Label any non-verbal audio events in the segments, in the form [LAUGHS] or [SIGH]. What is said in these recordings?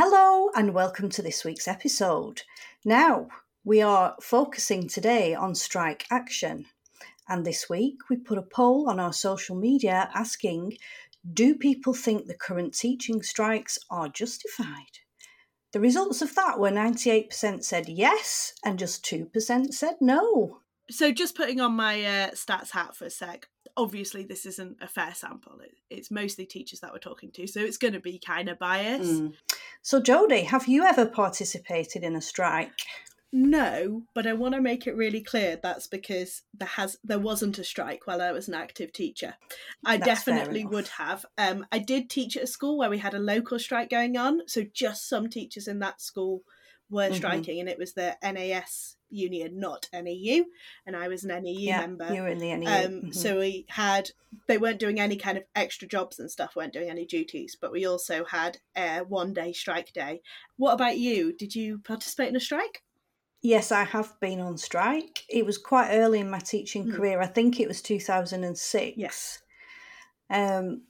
Hello, and welcome to this week's episode. Now, we are focusing today on strike action. And this week, we put a poll on our social media asking Do people think the current teaching strikes are justified? The results of that were 98% said yes, and just 2% said no. So, just putting on my uh, stats hat for a sec, obviously, this isn't a fair sample. It, it's mostly teachers that we're talking to, so it's going to be kind of biased. Mm. So, Jodie, have you ever participated in a strike? No, but I want to make it really clear that's because there has there wasn't a strike while I was an active teacher. I that's definitely would have. Um, I did teach at a school where we had a local strike going on, so just some teachers in that school were mm-hmm. striking, and it was the NAS union, not NEU, and I was an NEU yeah, member. You were in the NEU. Um, mm-hmm. So we had they weren't doing any kind of extra jobs and stuff, weren't doing any duties, but we also had a one day strike day. What about you? Did you participate in a strike? Yes, I have been on strike. It was quite early in my teaching mm. career. I think it was 2006. Yes. Um,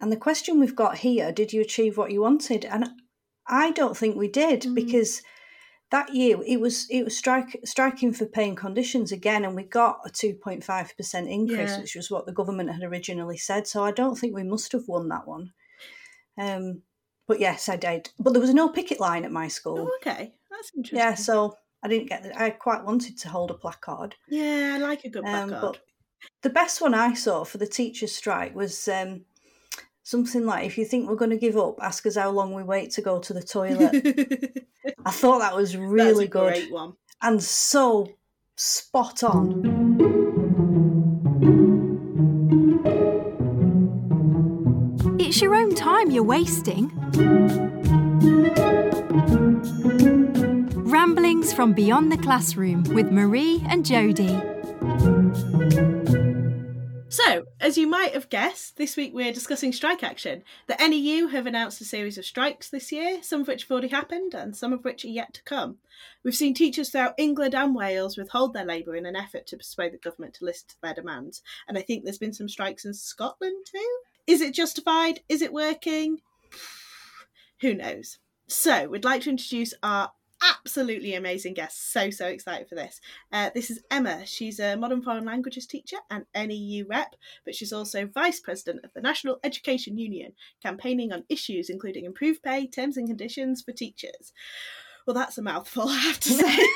and the question we've got here did you achieve what you wanted? And I don't think we did mm. because that year it was it was strike, striking for pay and conditions again and we got a 2.5% increase yeah. which was what the government had originally said so i don't think we must have won that one um, but yes i did but there was no picket line at my school oh, okay that's interesting yeah so I didn't get. That. I quite wanted to hold a placard. Yeah, I like a good placard. Um, but the best one I saw for the teachers' strike was um, something like, "If you think we're going to give up, ask us how long we wait to go to the toilet." [LAUGHS] I thought that was really good and so spot on. It's your own time you're wasting. Ramblings from Beyond the Classroom with Marie and Jodie. As you might have guessed, this week we're discussing strike action. The NEU have announced a series of strikes this year, some of which have already happened and some of which are yet to come. We've seen teachers throughout England and Wales withhold their labour in an effort to persuade the government to listen to their demands, and I think there's been some strikes in Scotland too. Is it justified? Is it working? [SIGHS] Who knows? So, we'd like to introduce our absolutely amazing guest. So, so excited for this. Uh, this is Emma. She's a modern foreign languages teacher and NEU rep, but she's also vice president of the National Education Union, campaigning on issues including improved pay, terms and conditions for teachers. Well, that's a mouthful, [LAUGHS] I have to say. [LAUGHS]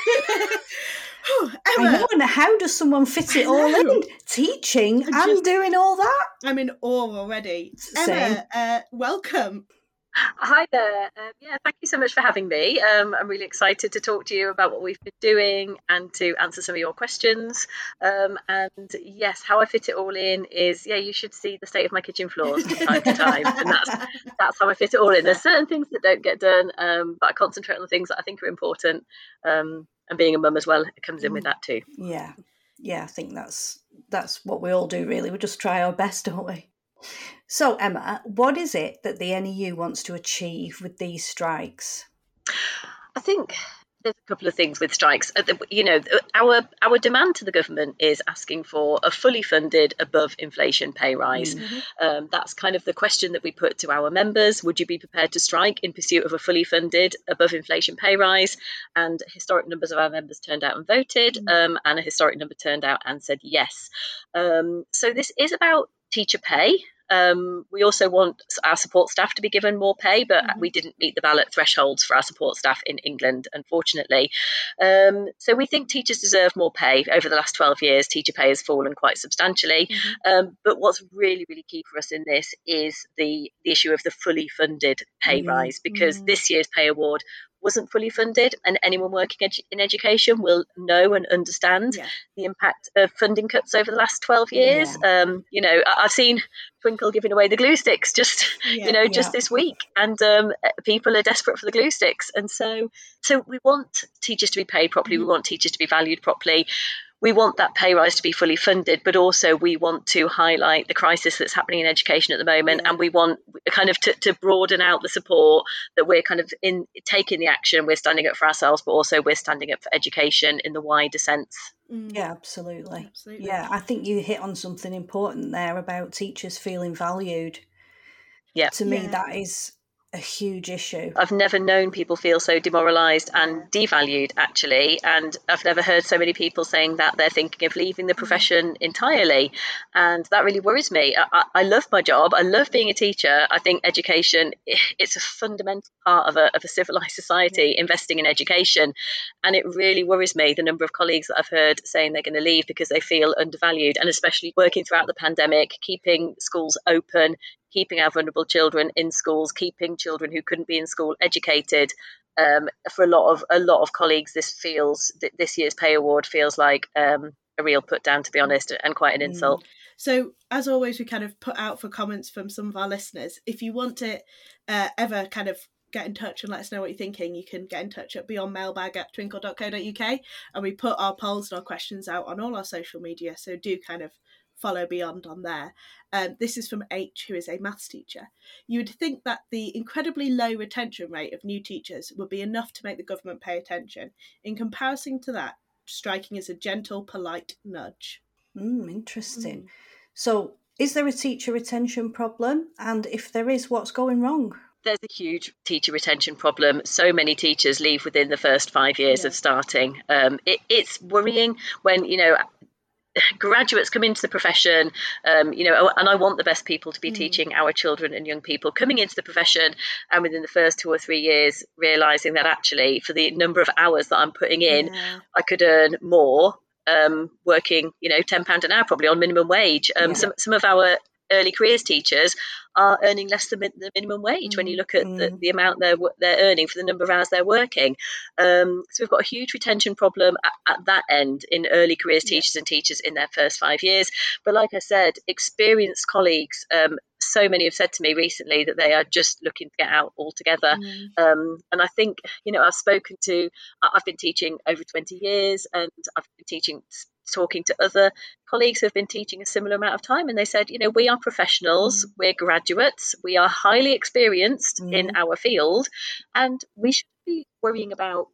Emma, I know, and how does someone fit it all in? Teaching and doing all that? I'm in awe already. Emma, uh, welcome. Hi there. Um, yeah, thank you so much for having me. Um, I'm really excited to talk to you about what we've been doing and to answer some of your questions. Um, and yes, how I fit it all in is yeah, you should see the state of my kitchen floors from time to time, and that's [LAUGHS] that's how I fit it all in. There's certain things that don't get done, um, but I concentrate on the things that I think are important. Um, and being a mum as well it comes in with that too. Yeah, yeah, I think that's that's what we all do. Really, we just try our best, don't we? So, Emma, what is it that the NEU wants to achieve with these strikes? I think there's a couple of things with strikes. Uh, you know, our our demand to the government is asking for a fully funded above inflation pay rise. Mm-hmm. Um, that's kind of the question that we put to our members. Would you be prepared to strike in pursuit of a fully funded above inflation pay rise? And historic numbers of our members turned out and voted, mm-hmm. um, and a historic number turned out and said yes. Um, so this is about teacher pay. Um, we also want our support staff to be given more pay, but mm-hmm. we didn't meet the ballot thresholds for our support staff in England, unfortunately. Um, so we think teachers deserve more pay. Over the last 12 years, teacher pay has fallen quite substantially. Mm-hmm. Um, but what's really, really key for us in this is the, the issue of the fully funded pay mm-hmm. rise, because mm-hmm. this year's pay award wasn't fully funded, and anyone working edu- in education will know and understand yeah. the impact of funding cuts over the last 12 years. Yeah. Um, you know, I- have seen Twinkl giving away the glue sticks just, yeah, you know, just this week, and um, people are desperate for the glue sticks, and so, so we want teachers to be paid properly. Mm-hmm. We want teachers to be valued properly we want that pay rise to be fully funded, but also we want to highlight the crisis that's happening in education at the moment, yeah. and we want kind of to, to, broaden out the support that we're kind of in taking the action. We're standing up for ourselves, but also we're standing up for education in the wider sense. Mm. Yeah, absolutely. absolutely. Yeah, I think you hit on something important there about teachers feeling valued. Yeah, to me yeah. that is a huge issue. I've never known people feel so demoralised and devalued, actually. And I've never heard so many people saying that they're thinking of leaving the mm. profession entirely. And that really worries me. I, I love my job. I love being a teacher. I think education, it's a fundamental part of a, of a civilised society, investing in education. And it really worries me the number of colleagues that I've heard saying they're going to leave because they feel undervalued. And especially working throughout the pandemic, keeping schools open, keeping our vulnerable children in schools, keeping children who couldn't be in school educated. Um, for a lot of a lot of colleagues, this feels this year's pay award feels like um, a real put down, to be honest, and quite an insult. Mm. So, as always, we kind of put out for comments from some of our listeners. If you want to uh, ever kind of get in touch and let us know what you're thinking, you can get in touch at beyondmailbag at twinkl.co.uk. And we put our polls and our questions out on all our social media. So do kind of follow beyond on there. Um, this is from H, who is a maths teacher. You would think that the incredibly low retention rate of new teachers would be enough to make the government pay attention. In comparison to that, striking is a gentle, polite nudge. Mm, interesting. Mm. So, is there a teacher retention problem? And if there is, what's going wrong? there's a huge teacher retention problem. So many teachers leave within the first five years yeah. of starting. Um, it, it's worrying when you know graduates come into the profession, um, you know, and I want the best people to be mm. teaching our children and young people coming into the profession, and within the first two or three years, realizing that actually, for the number of hours that I'm putting in, yeah. I could earn more um, working, you know, ten pound an hour probably on minimum wage. Um, yeah. Some some of our early careers teachers are earning less than the minimum wage mm. when you look at the, mm. the, amount they're they're earning for the number of hours they're working. Um, so we've got a huge retention problem at, at that end in early careers teachers yeah. and teachers in their first five years. But like I said, experienced colleagues. Um, so many have said to me recently that they are just looking to get out altogether. Mm. Um, and I think, you know, I've spoken to, I've been teaching over 20 years and I've been teaching talking to other colleagues who have been teaching a similar amount of time, and they said, you know, we are professionals, mm. we're graduates, we are highly experienced mm. in our field, and we should be worrying about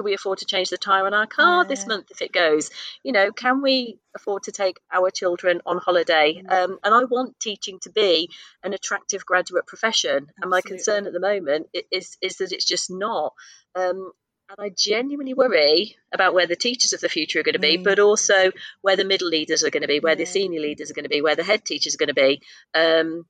can we afford to change the tire on our car yeah. this month if it goes? You know, can we afford to take our children on holiday? Mm. Um, and I want teaching to be an attractive graduate profession. Absolutely. And my concern at the moment is is that it's just not. Um, and I genuinely worry about where the teachers of the future are going to be, mm. but also where the middle leaders are going to be, where yeah. the senior leaders are going to be, where the head teachers are going to be. Um,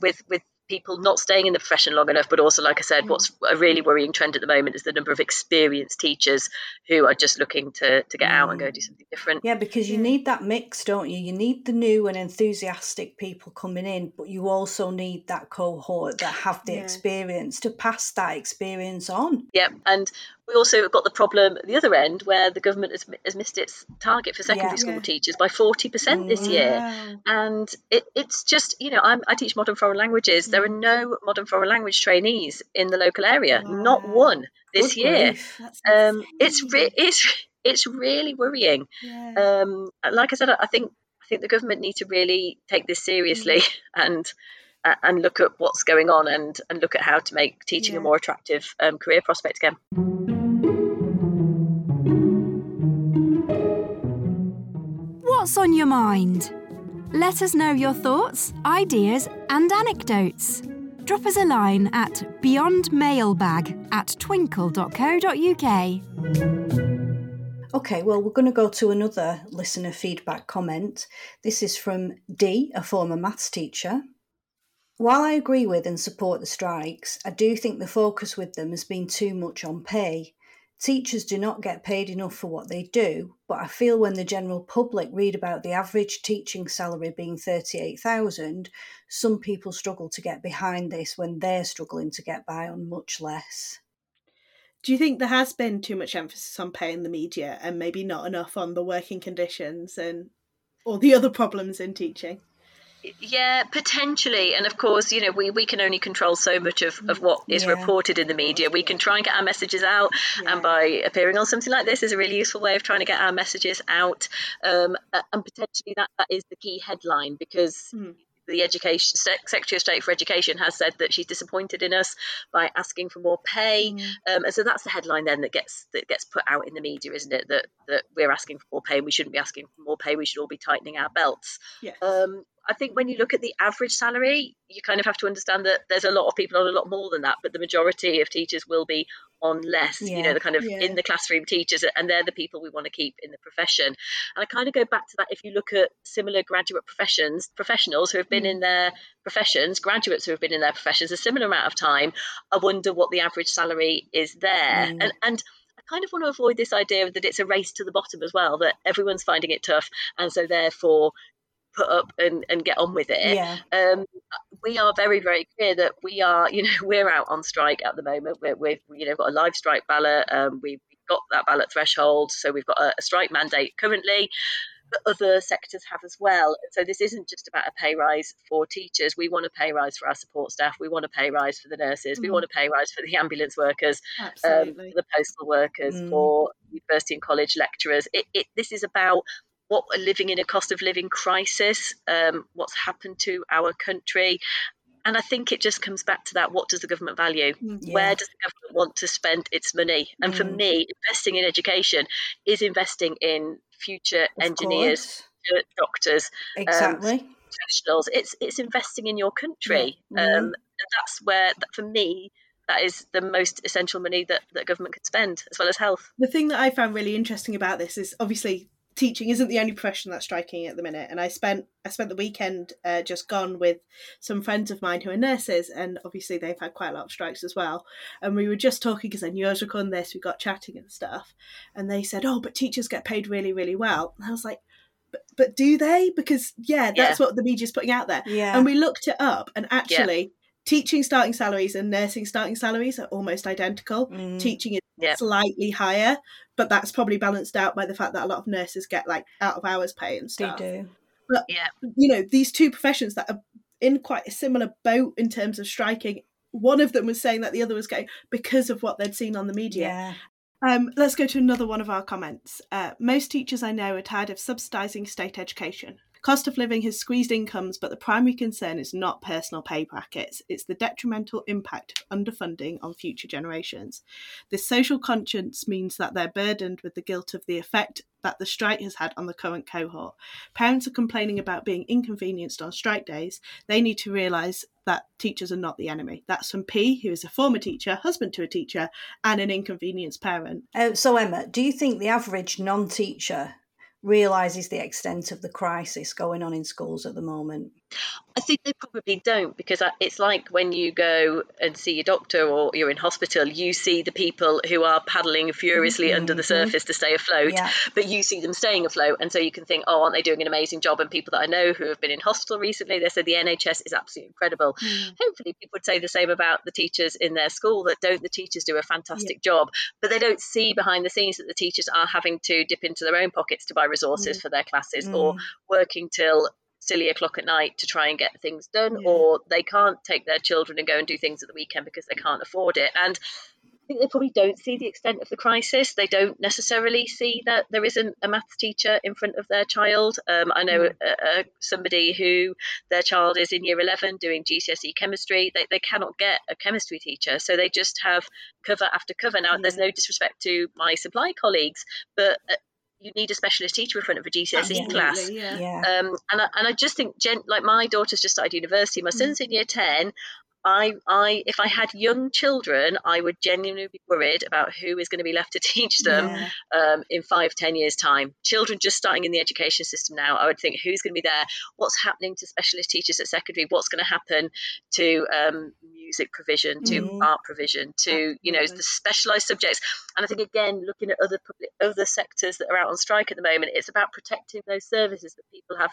with with people not staying in the profession long enough, but also, like I said, what's mm. a really worrying trend at the moment is the number of experienced teachers who are just looking to, to get out and go mm. do something different. Yeah, because you need that mix, don't you? You need the new and enthusiastic people coming in, but you also need that cohort that have the yeah. experience to pass that experience on. Yeah, and we also got the problem at the other end where the government has, has missed its target for secondary yeah, school yeah. teachers by 40% this year. And it, it's just, you know, I'm, i teach modern foreign languages. There are mm. no modern foreign language trainees in the local area, wow. not one this Good year. Um, it's, re- it's, it's really worrying. Um, like I said, I think I think the government need to really take this seriously mm. [LAUGHS] and and look at what's going on and and look at how to make teaching yeah. a more attractive um, career prospect again. What's on your mind? Let us know your thoughts, ideas, and anecdotes. Drop us a line at beyondmailbag at twinkl.co.uk. Okay, well, we're going to go to another listener feedback comment. This is from D, a former maths teacher. While I agree with and support the strikes, I do think the focus with them has been too much on pay. Teachers do not get paid enough for what they do, but I feel when the general public read about the average teaching salary being 38,000, some people struggle to get behind this when they're struggling to get by on much less. Do you think there has been too much emphasis on pay in the media and maybe not enough on the working conditions and all the other problems in teaching? Yeah, potentially. And of course, you know, we, we can only control so much of, of what is yeah. reported in the media. We can try and get our messages out, yeah. and by appearing on something like this is a really useful way of trying to get our messages out. Um, and potentially that, that is the key headline because mm the education secretary of state for education has said that she's disappointed in us by asking for more pay mm. um, and so that's the headline then that gets that gets put out in the media isn't it that that we're asking for more pay and we shouldn't be asking for more pay we should all be tightening our belts yes. um, I think when you look at the average salary, you kind of have to understand that there's a lot of people on a lot more than that, but the majority of teachers will be on less. Yeah. You know, the kind of yeah. in the classroom teachers, and they're the people we want to keep in the profession. And I kind of go back to that. If you look at similar graduate professions, professionals who have been mm. in their professions, graduates who have been in their professions a similar amount of time, I wonder what the average salary is there. Mm. And and I kind of want to avoid this idea that it's a race to the bottom as well, that everyone's finding it tough, and so therefore put up and, and get on with it. Yeah. Um, we are very, very clear that we are, you know, [LAUGHS] we're out on strike at the moment. We're, we've, you know, got a live strike ballot. Um, we've got that ballot threshold. So we've got a, a strike mandate currently other sectors have as well. So this isn't just about a pay rise for teachers. We want a pay rise for our support staff. We want a pay rise for the nurses. Mm. We want a pay rise for the ambulance workers, um, for the postal workers, mm. for university and college lecturers. It, it, this is about what we're living in a cost of living crisis, um, what's happened to our country. And I think it just comes back to that what does the government value? Mm, yeah. Where does the government want to spend its money? And mm. for me, investing in education is investing in future of engineers, course. doctors, um, exactly. Um, professionals. It's it's investing in your country. Yeah. Um, and that's where, for me, that is the most essential money that, that government could spend, as well as health. The thing that I found really interesting about this is obviously teaching isn't the only profession that's striking at the minute and i spent i spent the weekend uh, just gone with some friends of mine who are nurses and obviously they've had quite a lot of strikes as well. And we were just talking because i knew i was recording this we got chatting and stuff and they said oh but teachers get paid really really well. And i was like but, but do they? Because yeah that's yeah. what the media's putting out there. Yeah. And we looked it up and actually yeah. Teaching starting salaries and nursing starting salaries are almost identical mm. teaching is yep. slightly higher, but that's probably balanced out by the fact that a lot of nurses get like out of hours pay and stuff. They do. But yeah. you know, these two professions that are in quite a similar boat in terms of striking. One of them was saying that the other was going because of what they'd seen on the media. Yeah. Um, let's go to another one of our comments. Uh, most teachers I know are tired of subsidising state education. Cost of living has squeezed incomes, but the primary concern is not personal pay brackets, it's the detrimental impact of underfunding on future generations. This social conscience means that they're burdened with the guilt of the effect that the strike has had on the current cohort. Parents are complaining about being inconvenienced on strike days. They need to realise that teachers are not the enemy. That's from P, who is a former teacher, husband to a teacher, and an inconvenienced parent. Uh, so, Emma, do you think the average non teacher realizes the extent of the crisis going on in schools at the moment? I think they probably don't because it's like when you go and see your doctor or you're in hospital, you see the people who are paddling furiously mm-hmm. under the surface to stay afloat, yeah. but you see them staying afloat. And so you can think, oh, aren't they doing an amazing job? And people that I know who have been in hospital recently, they said the NHS is absolutely incredible. Mm. Hopefully, people would say the same about the teachers in their school that don't the teachers do a fantastic yeah. job, but they don't see behind the scenes that the teachers are having to dip into their own pockets to buy resources mm. for their classes mm. or working till silly o'clock at night to try and get things done, yeah. or they can't take their children and go and do things at the weekend because they can't afford it. And I think they probably don't see the extent of the crisis. They don't necessarily see that there isn't a maths teacher in front of their child. Um, I know mm. uh, somebody who their child is in year 11 doing GCSE chemistry. They, they cannot get a chemistry teacher, so they just have cover after cover. Now, there's no disrespect to my supply colleagues, but uh, you need a specialist teacher in front of a GCSE Absolutely, class. Yeah. yeah. Um, and I, and I just think, gen- like my daughter's just started university. My mm. son's in year ten. I, I, if I had young children, I would genuinely be worried about who is going to be left to [LAUGHS] teach them yeah. um, in five, ten years' time. Children just starting in the education system now, I would think who's going to be there, what's happening to specialist teachers at secondary, what's going to happen to um, music provision, to mm. art provision, to Absolutely. you know the specialised subjects. And I think again, looking at other public, other sectors that are out on strike at the moment, it's about protecting those services that people have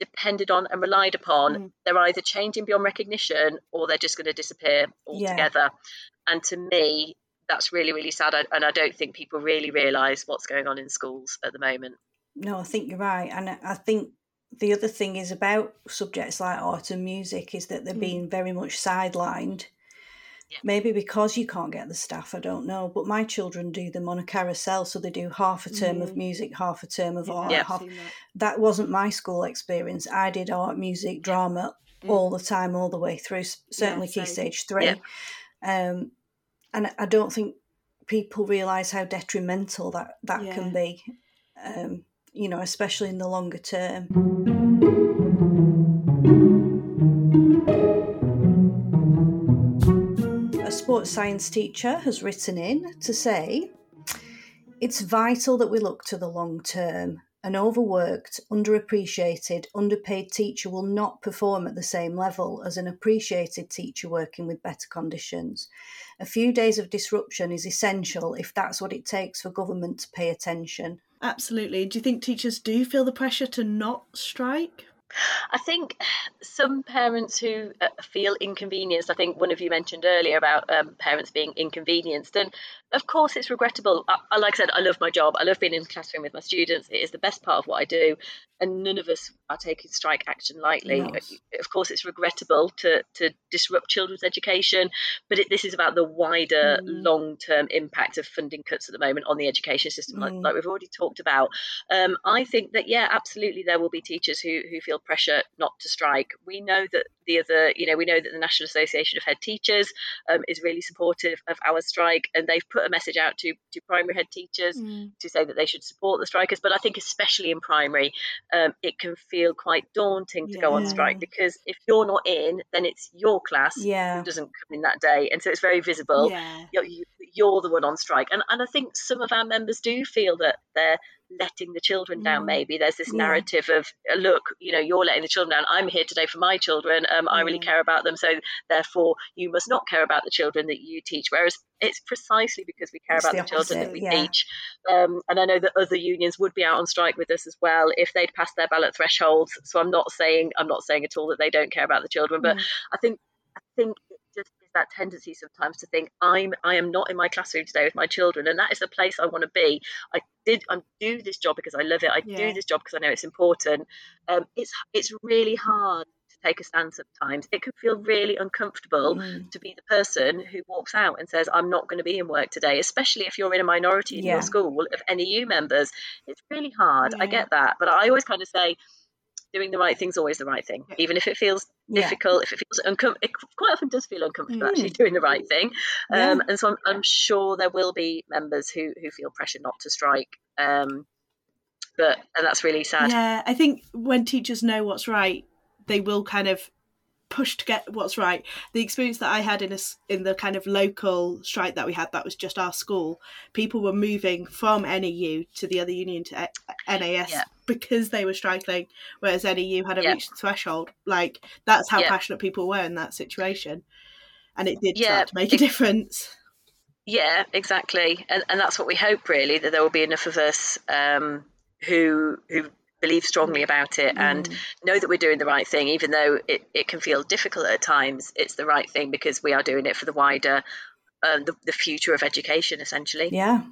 depended on and relied upon, mm. they're either changing beyond recognition or they're just going to disappear altogether. Yeah. And to me, that's really, really sad. And I don't think people really realise what's going on in schools at the moment. No, I think you're right. And I think the other thing is about subjects like art and music is that they're mm. being very much sidelined yeah. Maybe because you can't get the staff, I don't know. But my children do them on a carousel, so they do half a term mm. of music, half a term of art. Yeah, half... that. that. wasn't my school experience. I did art, music, drama mm. all the time, all the way through. Certainly, yeah, key stage three. Um, and I don't think people realise how detrimental that that can be. Um, you know, especially in the longer term. Sports science teacher has written in to say it's vital that we look to the long term. An overworked, underappreciated, underpaid teacher will not perform at the same level as an appreciated teacher working with better conditions. A few days of disruption is essential if that's what it takes for government to pay attention. Absolutely. Do you think teachers do feel the pressure to not strike? I think some parents who uh, feel inconvenienced, I think one of you mentioned earlier about um, parents being inconvenienced, and of course it's regrettable. I, like I said, I love my job. I love being in the classroom with my students. It is the best part of what I do, and none of us are taking strike action lightly. Of course, it's regrettable to to disrupt children's education, but it, this is about the wider mm. long term impact of funding cuts at the moment on the education system, mm. like, like, we've already talked about. Um, I think that yeah, absolutely, there will be teachers who who feel pressure not to strike. We know that the other, you know, we know that the National Association of Head Teachers um, is really supportive of our strike, and they've put a message out to to primary head teachers mm. to say that they should support the strikers. But I think especially in primary, um, it can feel quite daunting to yeah. go on strike because if you're not in, then it's your class yeah. who doesn't come in that day, and so it's very visible. Yeah. You're, you're the one on strike, and and I think some of our members do feel that they're letting the children down maybe. There's this narrative of uh, look you know you're letting the children down. I'm here today for my children. Um, i really care about them so therefore you must not care about the children that you teach. Whereas it's precisely because we care it's about the, children that we yeah. teach. Um, and i know that other unions would be out on strike with us as well if they'd passed their ballot thresholds. So i'm not saying i'm not saying at all that they don't care about the children but mm. i think i think that tendency sometimes to think I'm I am not in my classroom today with my children, and that is the place I want to be. I did I do this job because I love it. I yeah. do this job because I know it's important. Um, it's it's really hard to take a stand sometimes. It can feel really uncomfortable mm. to be the person who walks out and says I'm not going to be in work today, especially if you're in a minority in yeah. your school of NEU members. It's really hard. Yeah. I get that, but I always kind of say doing the right thing is always the right thing, even if it feels difficult, if it feels uncomfortable. It quite often does feel uncomfortable mm. actually doing the right thing. Um, yeah. And so I'm, I'm, sure there will be members who who feel pressure not to strike. Um, but and that's really sad. Yeah, I think when teachers know what's right, they will kind of push to get what's right. The experience that I had in a, in the kind of local strike that we had, that was just our school. People were moving from NEU to the other union to NAS yeah. because they were striking, whereas NEU had a yeah. reached the threshold. Like that's how yeah. passionate people were in that situation, and it did start to make a difference. Yeah, exactly, and and that's what we hope really that there will be enough of us um, who who believe strongly about it mm. and know that we're doing the right thing, even though it, it can feel difficult at times. It's the right thing because we are doing it for the wider, uh, the, the future of education, essentially. Yeah.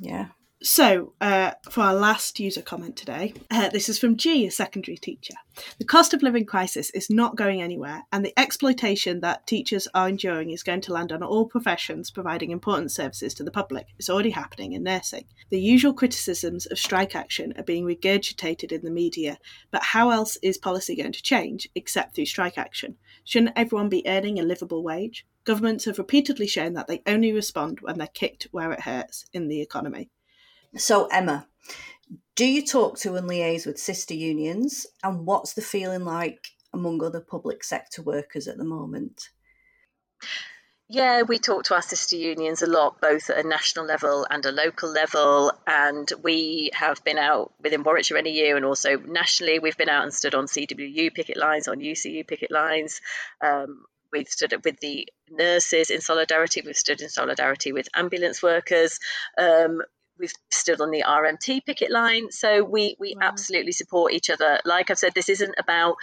Yeah. So, uh, for our last user comment today, uh, this is from G, a secondary teacher. The cost of living crisis is not going anywhere, and the exploitation that teachers are enduring is going to land on all professions providing important services to the public. It's already happening in nursing. The usual criticisms of strike action are being regurgitated in the media, but how else is policy going to change except through strike action? Shouldn't everyone be earning a livable wage? Governments have repeatedly shown that they only respond when they're kicked where it hurts in the economy. So, Emma, do you talk to and liaise with sister unions? And what's the feeling like among other public sector workers at the moment? Yeah, we talk to our sister unions a lot, both at a national level and a local level. And we have been out within Warwickshire NEU and also nationally. We've been out and stood on CWU picket lines, on UCU picket lines. Um, we've stood with the nurses in solidarity. We've stood in solidarity with ambulance workers. Um, we've stood on the RMT picket line. So we we wow. absolutely support each other. Like I've said, this isn't about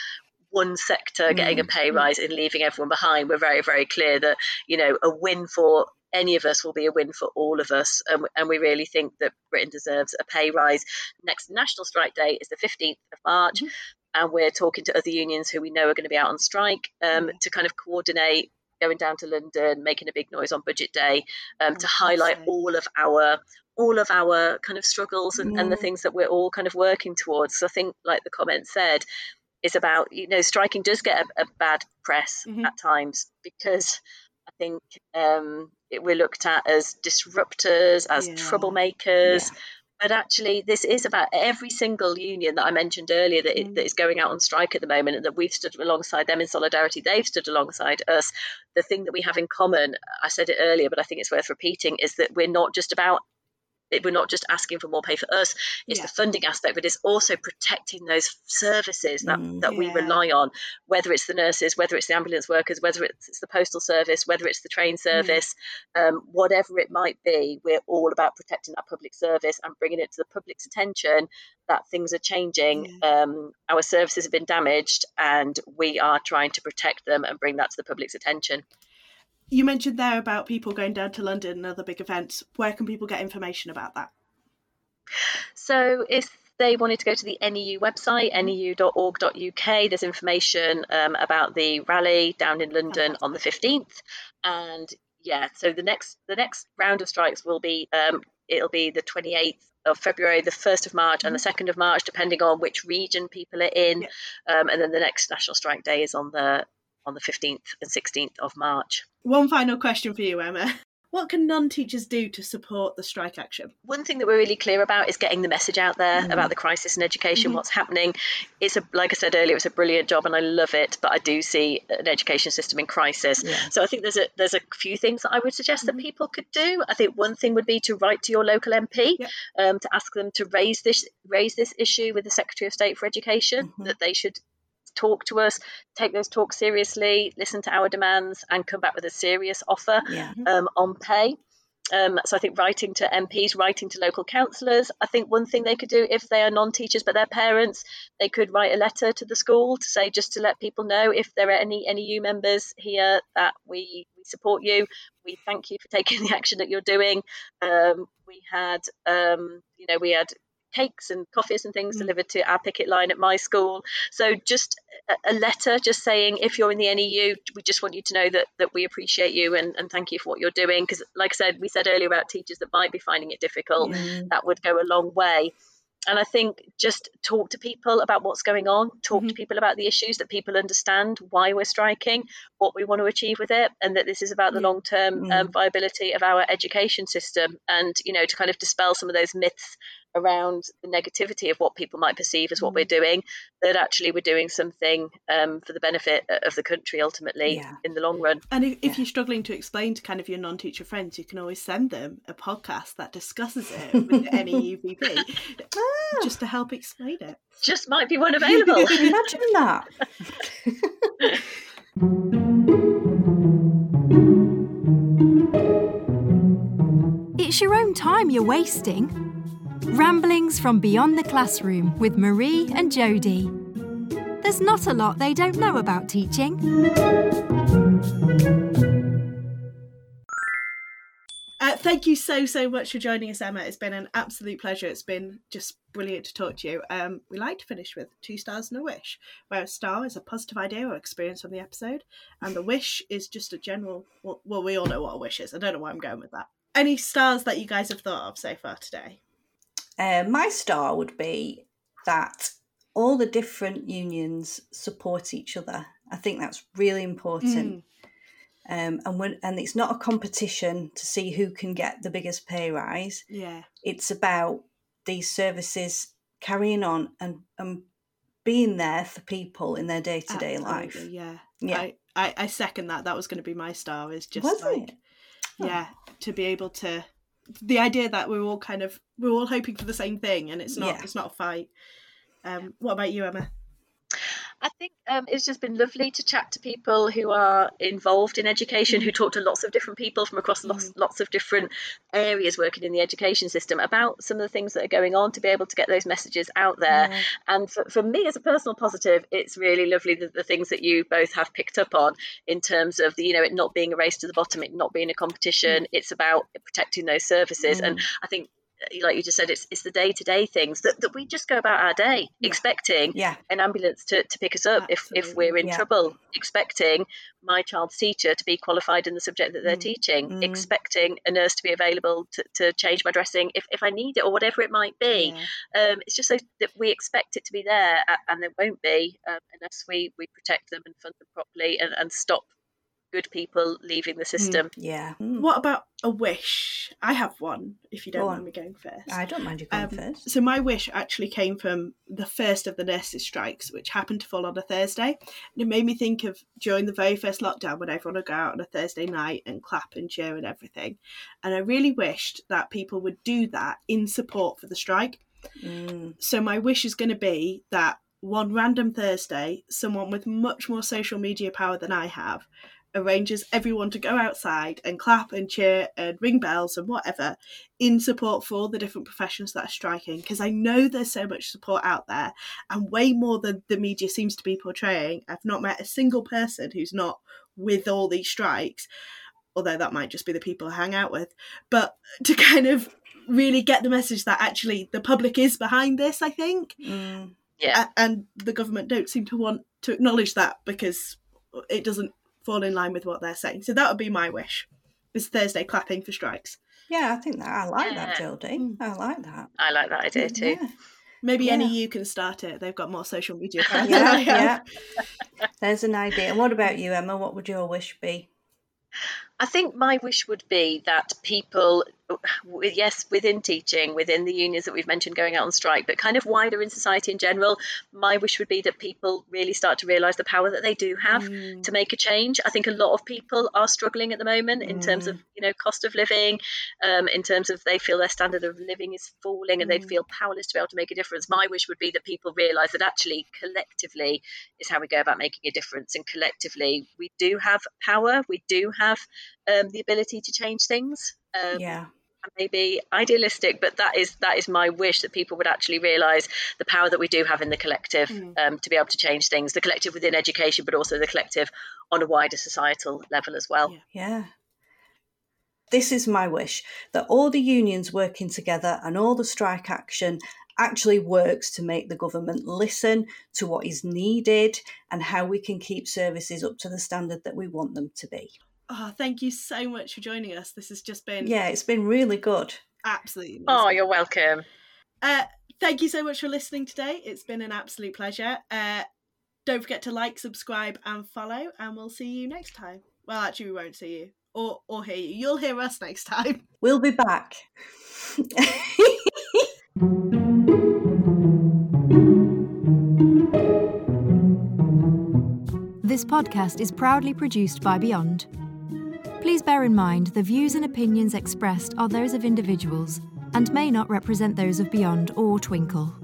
one sector getting mm. a pay rise and leaving everyone behind. We're very very clear that you know a win for any of us will be a win for all of us. And, and, we really think that Britain deserves a pay rise. Next national strike day is the 15th of March. Mm-hmm. And we're talking to other unions who we know are going to be out on strike um, mm-hmm. to kind of coordinate going down to London, making a big noise on budget day um, oh, to highlight all of our all of our kind of struggles and, and the things that we're all kind of working towards. So I think, like the comment said, is about you know striking does get a, a bad press mm-hmm. at times because I think um, it, we're looked at as disruptors, as yeah. troublemakers. Yeah. But actually this is about every single union that I mentioned earlier that, mm. that is going out on strike at the moment and that we've stood alongside them in solidarity. They've stood alongside us. The thing that we have in common, I said it earlier, but I think it's worth repeating, is that we're not just about we're not just asking for more pay for us it's yeah. the funding aspect but it's also protecting those services that, mm, that yeah. we rely on whether it's the nurses whether it's the ambulance workers whether it's, it's the postal service whether it's the train service mm. um, whatever it might be we're all about protecting that public service and bringing it to the public's attention that things are changing yeah. um, our services have been damaged and we are trying to protect them and bring that to the public's attention you mentioned there about people going down to London and other big events. Where can people get information about that? So if they wanted to go to the NEU website, neu.org.uk, there's information um, about the rally down in London on the 15th. And yeah, so the next the next round of strikes will be um, it'll be the 28th of February, the 1st of March, and the 2nd mm-hmm. of March, depending on which region people are in. Yeah. Um, and then the next national strike day is on the on the 15th and 16th of March. One final question for you, Emma. [LAUGHS] What can non teachers do to support the strike action? One thing that we're really clear about is getting the message out there mm-hmm. about the crisis in education, mm-hmm. what's happening. It's a, like I said earlier, it's a brilliant job and I love it, but I do see an education system in crisis. Yeah. So I think there's a there's a few things that I would suggest mm-hmm. that people could do. I think one thing would be to write to your local MP yeah. um, to ask them to raise this raise this issue with the Secretary of State for Education mm-hmm. that they should talk to us, take those talks seriously, listen to our demands, and come back with a serious offer yeah. um, on pay. Um, so I think writing to MPs, writing to local councillors. I think one thing they could do if they are non-teachers but they're parents, they could write a letter to the school to say just to let people know if there are any any U members here that we we support you. We thank you for taking the action that you're doing. Um, we had um, you know we had cakes and coffees and things mm. delivered to our picket line at my school. So just a, letter just saying if you're in the NEU, we just want you to know that that we appreciate you and, and thank you for what you're doing. Because like I said, we said earlier about teachers that might be finding it difficult, mm. that would go a long way and I think just talk to people about what's going on, talk mm-hmm. to people about the issues that people understand why we're striking, what we want to achieve with it, and that this is about the mm. long term um, mm. viability of our education system, and you know to kind of dispel some of those myths around the negativity of what people might perceive as what we're mm. doing, that actually we're doing something um, for the benefit uh, of the country ultimately yeah. in the long run. And if, if, you're struggling to explain to kind of your non-teacher friends, you can always send them a podcast that discusses it with the [LAUGHS] NEUVP ah. just to help explain it. Just might be one [LAUGHS] available. Imagine that. [LAUGHS] your own time you're wasting. Ramblings from Beyond the Classroom with Marie and Jodie. There's not a lot they don't know about teaching. Uh, thank you so so much for joining us, Emma. It's been an absolute pleasure. It's been just brilliant to talk to you. Um, we like to finish with two stars and a wish, where a star is a positive idea or experience from the episode, and the wish is just a general. Well, well, we all know what a wish is. I don't know why I'm going with that. Any stars that you guys have thought of so far today? Uh, my star would be that all the different unions support each other. I think that's really important. Mm. Um, and when and it's not a competition to see who can get the biggest pay rise. Yeah, it's about these services carrying on and and being there for people in their day to day life. Yeah, yeah. I, I, I second that. That was going to be my star. Is just was like, oh. Yeah, to be able to the idea that we're all kind of we're all hoping for the same thing and it's not yeah. it's not a fight um what about you emma I think um, it's just been lovely to chat to people who are involved in education, who talk to lots of different people from across lots, mm. lots of different areas working in the education system about some of the things that are going on to be able to get those messages out there. Yeah. And for, for me, as a personal positive, it's really lovely the, the things that you both have picked up on in terms of the, you know, it not being a race to the bottom, it not being a competition. Mm. It's about protecting those services. Mm. And I think like you just said, it's it's the day to day things that, that we just go about our day yeah. expecting yeah. an ambulance to, to pick us up if, if we're in yeah. trouble, expecting my child's teacher to be qualified in the subject that they're mm. teaching, mm. expecting a nurse to be available to, to change my dressing if, if I need it or whatever it might be. Um, it's just so that we expect it to be there and there won't be um, unless we, we protect them and fund them properly and, and stop good people leaving the system. Yeah. Mm. What about a wish? I have one, if you don't Go mind on. me going first. I don't mind you going Um, first. So my wish actually came from the first of the nurses' strikes, which happened to fall on a Thursday. And it made me think of during the very first lockdown when everyone would go out on a Thursday night and clap and cheer and everything. And I really wished that people would do that in support for the strike. Mm. So my wish is going to be that one random Thursday, someone with much more social media power than I have arranges everyone to go outside and clap and cheer and ring bells and whatever in support for all the different professions that are striking because I know there's so much support out there and way more than the media seems to be portraying. I've not met a single person who's not with all these strikes, although that might just be the people I hang out with. But to kind of really get the message that actually the public is behind this, I think Mm. Yeah. a- and the government don't seem to want to acknowledge that because it doesn't fall in line with what they're saying. So that would be my wish. This Thursday clapping for strikes. Yeah, I think that I like that, Yeah. Jodie. Mm. I like that. I like that idea too. Yeah. Maybe Yeah. any you can start it. They've got more social media [LAUGHS] power than yeah, I [LAUGHS] have. yeah. There's an idea. And what about you, Emma? What would your wish be? I think my wish would be that people, w- yes, within teaching, within the unions that we've mentioned going out on strike, but kind of wider in society in general, my wish would be that people really start to realise the power that they do have Mm. to make a change. I think a lot of people are struggling at the moment in terms of you know cost of living, um, in terms of they feel their standard of living is falling and they'd feel powerless to be able to make a difference. My wish would be that people realise that actually collectively is how we go about making a difference, and collectively we do have power, we do have um, the ability to change things. Um, Yeah. Maybe idealistic, but that is that is my wish that people would actually realise the power that we do have in the collective Mm. um, to be able to change things. The collective within education, but also the collective on a wider societal level as well. Yeah. Yeah. This is my wish that all the unions working together and all the strike action actually works to make the government listen to what is needed and how we can keep services up to the standard that we want them to be. Oh, thank you so much for joining us. This has just been Yeah, it's been really good. absolutely Oh, you're welcome. Uh, thank you so much for listening today. It's been an absolute pleasure. Uh, don't forget to like, subscribe, and follow, and we'll see you next time. Well, actually, we won't see you or or hear you. You'll hear us next time. [LAUGHS] We'll be back. This podcast is proudly produced by Beyond. Please bear in mind the views and opinions expressed are those of individuals and may not represent those of Beyond or Twinkl.